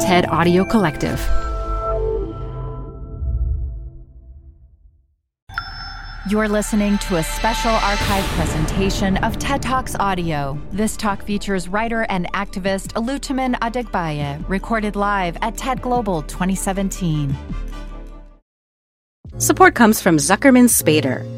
TED Audio Collective. You're listening to a special archive presentation of TED Talks Audio. This talk features writer and activist OluTimehin Adegbeye, recorded live at TED Global 2017. Support comes from Zuckerman Spaeder.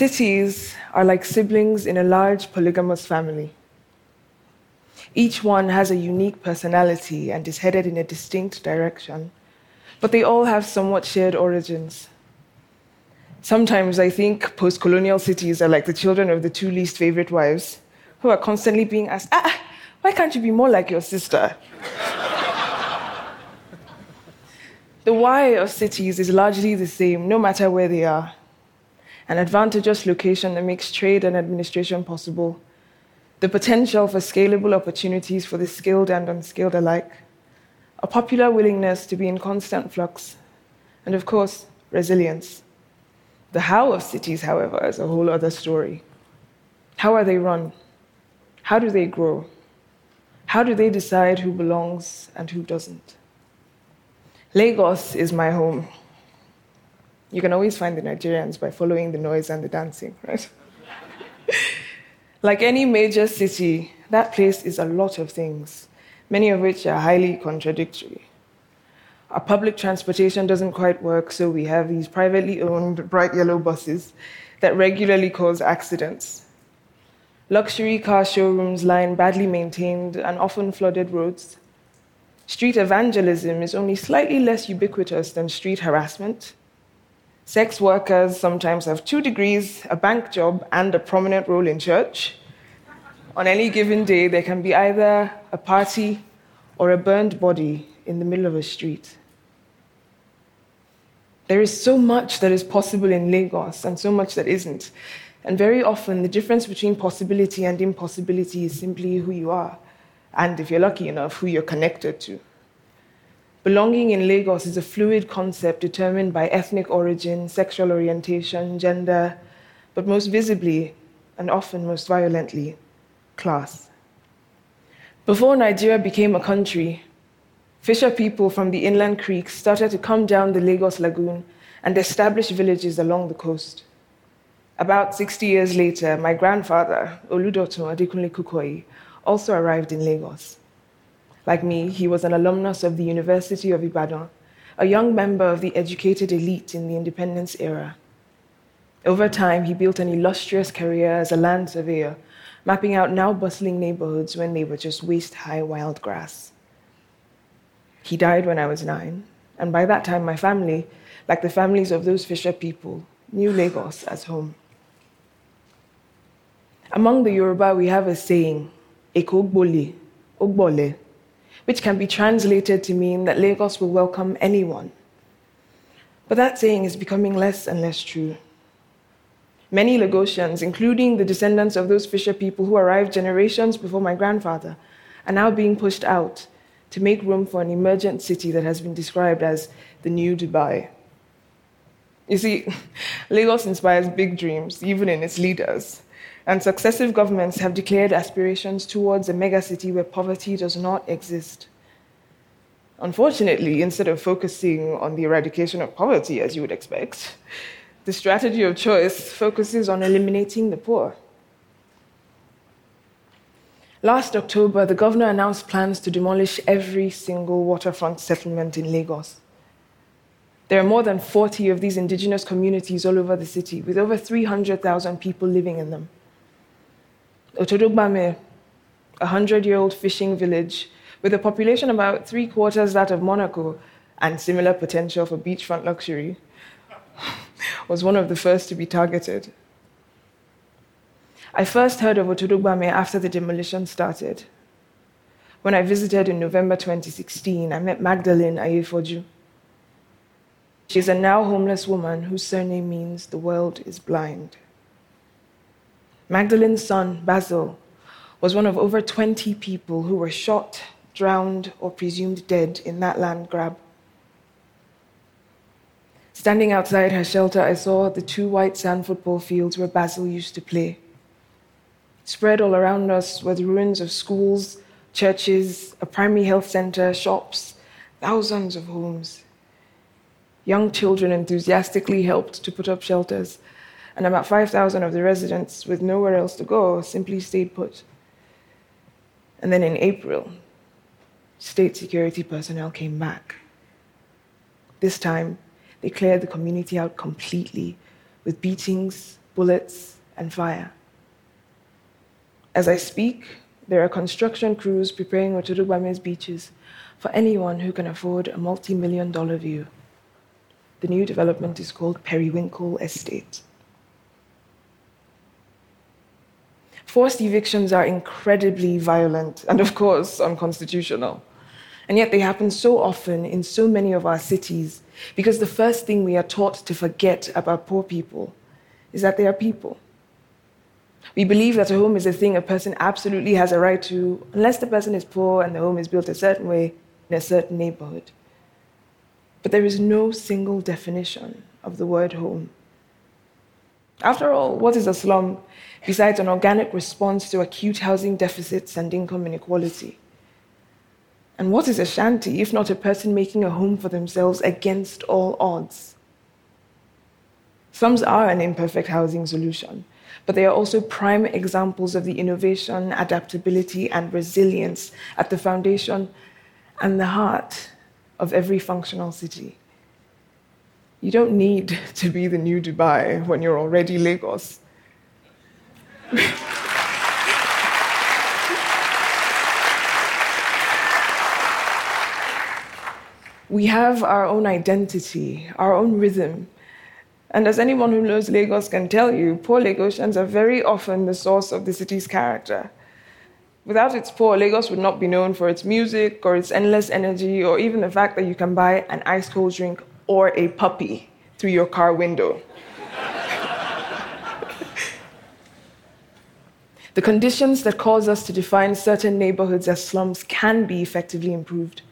Cities are like siblings in a large polygamous family. Each one has a unique personality and is headed in a distinct direction, but they all have somewhat shared origins. Sometimes I think post colonial cities are like the children of the two least favorite wives who are constantly being asked, ah, why can't you be more like your sister? the why of cities is largely the same, no matter where they are an advantageous location that makes trade and administration possible, the potential for scalable opportunities for the skilled and unskilled alike, a popular willingness to be in constant flux, and of course, resilience. The how of cities, however, is a whole other story. How are they run? How do they grow? How do they decide who belongs and who doesn't? Lagos is my home. You can always find the Nigerians by following the noise and the dancing, right? like any major city, that place is a lot of things, many of which are highly contradictory. Our public transportation doesn't quite work, so we have these privately owned bright yellow buses that regularly cause accidents. Luxury car showrooms line badly maintained and often flooded roads. Street evangelism is only slightly less ubiquitous than street harassment. Sex workers sometimes have two degrees, a bank job, and a prominent role in church. On any given day, there can be either a party or a burned body in the middle of a street. There is so much that is possible in Lagos and so much that isn't. And very often, the difference between possibility and impossibility is simply who you are, and if you're lucky enough, who you're connected to. Belonging in Lagos is a fluid concept determined by ethnic origin, sexual orientation, gender, but most visibly, and often most violently, class. Before Nigeria became a country, fisher people from the inland creeks started to come down the Lagos Lagoon and establish villages along the coast. About 60 years later, my grandfather, Oludotun Adekunle Kukoi, also arrived in Lagos. Like me, he was an alumnus of the University of Ibadan, a young member of the educated elite in the independence era. Over time, he built an illustrious career as a land surveyor, mapping out now bustling neighborhoods when they were just waist high wild grass. He died when I was nine, and by that time, my family, like the families of those fisher people, knew Lagos as home. Among the Yoruba, we have a saying, Ekogbole, Ogbole, which can be translated to mean that Lagos will welcome anyone. But that saying is becoming less and less true. Many Lagosians, including the descendants of those fisher people who arrived generations before my grandfather, are now being pushed out to make room for an emergent city that has been described as the new Dubai. You see, Lagos inspires big dreams, even in its leaders and successive governments have declared aspirations towards a megacity where poverty does not exist. Unfortunately, instead of focusing on the eradication of poverty, as you would expect, the strategy of choice focuses on eliminating the poor. Last October, the governor announced plans to demolish every single waterfront settlement in Lagos. There are more than 40 of these indigenous communities all over the city, with over 300,000 people living in them. Otodogbame, a 100 year old fishing village with a population about three quarters that of Monaco and similar potential for beachfront luxury, was one of the first to be targeted. I first heard of Otodogbame after the demolition started. When I visited in November 2016, I met Magdalene Ayefoju. She's a now homeless woman whose surname means the world is blind. Magdalene's son, Basil, was one of over 20 people who were shot, drowned, or presumed dead in that land grab. Standing outside her shelter, I saw the two white sand football fields where Basil used to play. Spread all around us were the ruins of schools, churches, a primary health center, shops, thousands of homes. Young children enthusiastically helped to put up shelters, and about 5,000 of the residents, with nowhere else to go, simply stayed put. And then in April, state security personnel came back. This time, they cleared the community out completely with beatings, bullets, and fire. As I speak, there are construction crews preparing Otodogbame's beaches for anyone who can afford a multi million dollar view. The new development is called Periwinkle Estate. Forced evictions are incredibly violent and, of course, unconstitutional. And yet they happen so often in so many of our cities because the first thing we are taught to forget about poor people is that they are people. We believe that a home is a thing a person absolutely has a right to, unless the person is poor and the home is built a certain way in a certain neighborhood. But there is no single definition of the word home. After all, what is a slum besides an organic response to acute housing deficits and income inequality? And what is a shanty if not a person making a home for themselves against all odds? Slums are an imperfect housing solution, but they are also prime examples of the innovation, adaptability, and resilience at the foundation and the heart of every functional city. You don't need to be the new Dubai when you're already Lagos. we have our own identity, our own rhythm, and as anyone who knows Lagos can tell you, poor Lagosians are very often the source of the city's character. Without its poor, Lagos would not be known for its music or its endless energy or even the fact that you can buy an ice cold drink or a puppy through your car window. the conditions that cause us to define certain neighborhoods as slums can be effectively improved,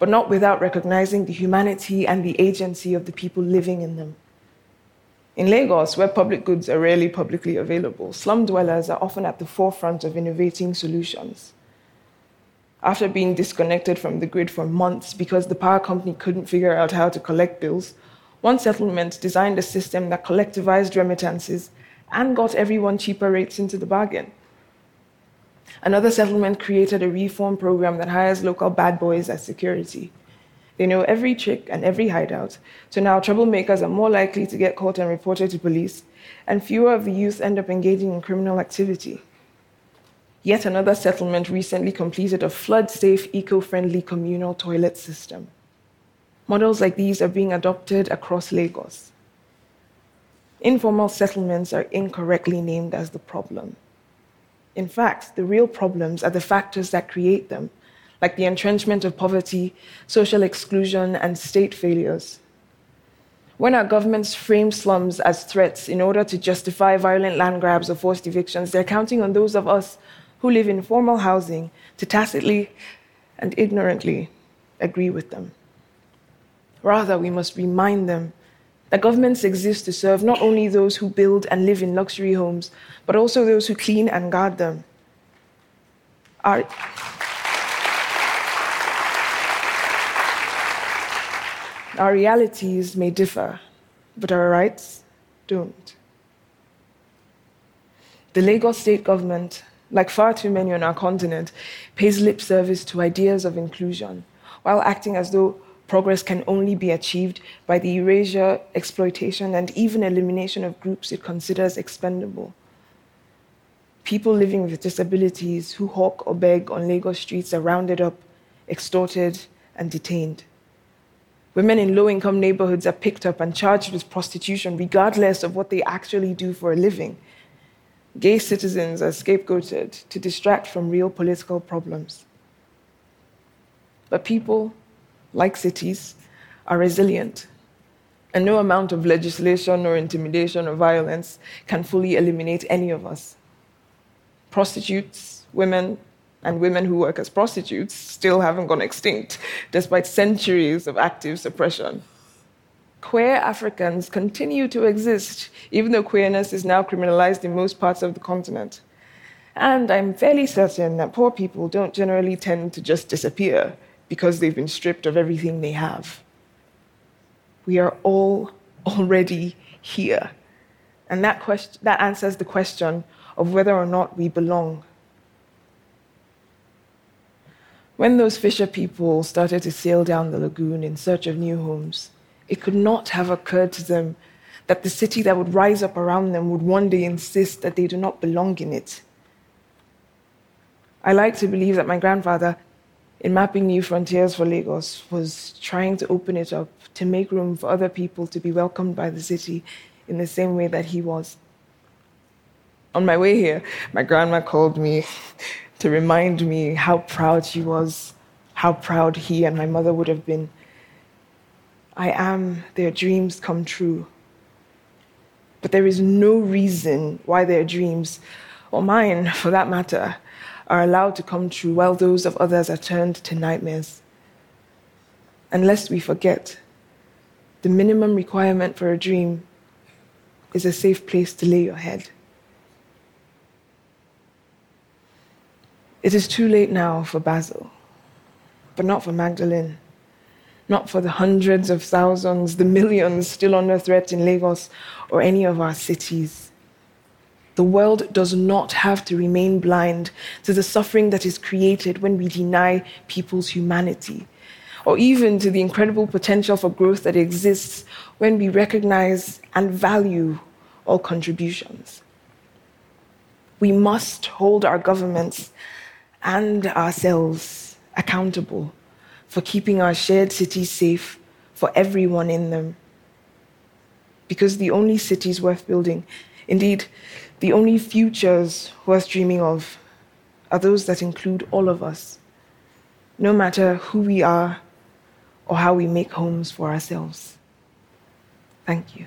but not without recognizing the humanity and the agency of the people living in them. In Lagos, where public goods are rarely publicly available, slum dwellers are often at the forefront of innovating solutions. After being disconnected from the grid for months because the power company couldn't figure out how to collect bills, one settlement designed a system that collectivized remittances and got everyone cheaper rates into the bargain. Another settlement created a reform program that hires local bad boys as security. They know every trick and every hideout, so now troublemakers are more likely to get caught and reported to police, and fewer of the youth end up engaging in criminal activity. Yet another settlement recently completed a flood safe, eco friendly communal toilet system. Models like these are being adopted across Lagos. Informal settlements are incorrectly named as the problem. In fact, the real problems are the factors that create them like the entrenchment of poverty, social exclusion, and state failures. When our governments frame slums as threats in order to justify violent land grabs or forced evictions, they're counting on those of us who live in formal housing to tacitly and ignorantly agree with them. Rather, we must remind them that governments exist to serve not only those who build and live in luxury homes, but also those who clean and guard them. Our Our realities may differ, but our rights don't. The Lagos state government, like far too many on our continent, pays lip service to ideas of inclusion while acting as though progress can only be achieved by the erasure, exploitation, and even elimination of groups it considers expendable. People living with disabilities who hawk or beg on Lagos streets are rounded up, extorted, and detained. Women in low income neighborhoods are picked up and charged with prostitution, regardless of what they actually do for a living. Gay citizens are scapegoated to distract from real political problems. But people, like cities, are resilient, and no amount of legislation or intimidation or violence can fully eliminate any of us. Prostitutes, women, and women who work as prostitutes still haven't gone extinct, despite centuries of active suppression. Queer Africans continue to exist, even though queerness is now criminalized in most parts of the continent. And I'm fairly certain that poor people don't generally tend to just disappear because they've been stripped of everything they have. We are all already here. And that, question, that answers the question of whether or not we belong when those fisher people started to sail down the lagoon in search of new homes, it could not have occurred to them that the city that would rise up around them would one day insist that they do not belong in it. I like to believe that my grandfather, in mapping new frontiers for Lagos, was trying to open it up to make room for other people to be welcomed by the city in the same way that he was. On my way here, my grandma called me to remind me how proud she was, how proud he and my mother would have been. I am their dreams come true. But there is no reason why their dreams, or mine for that matter, are allowed to come true while those of others are turned to nightmares. And lest we forget, the minimum requirement for a dream is a safe place to lay your head. It is too late now for Basil, but not for Magdalene, not for the hundreds of thousands, the millions still under threat in Lagos or any of our cities. The world does not have to remain blind to the suffering that is created when we deny people's humanity, or even to the incredible potential for growth that exists when we recognize and value all contributions. We must hold our governments and ourselves accountable for keeping our shared cities safe for everyone in them. Because the only cities worth building, indeed, the only futures worth dreaming of, are those that include all of us, no matter who we are or how we make homes for ourselves. Thank you.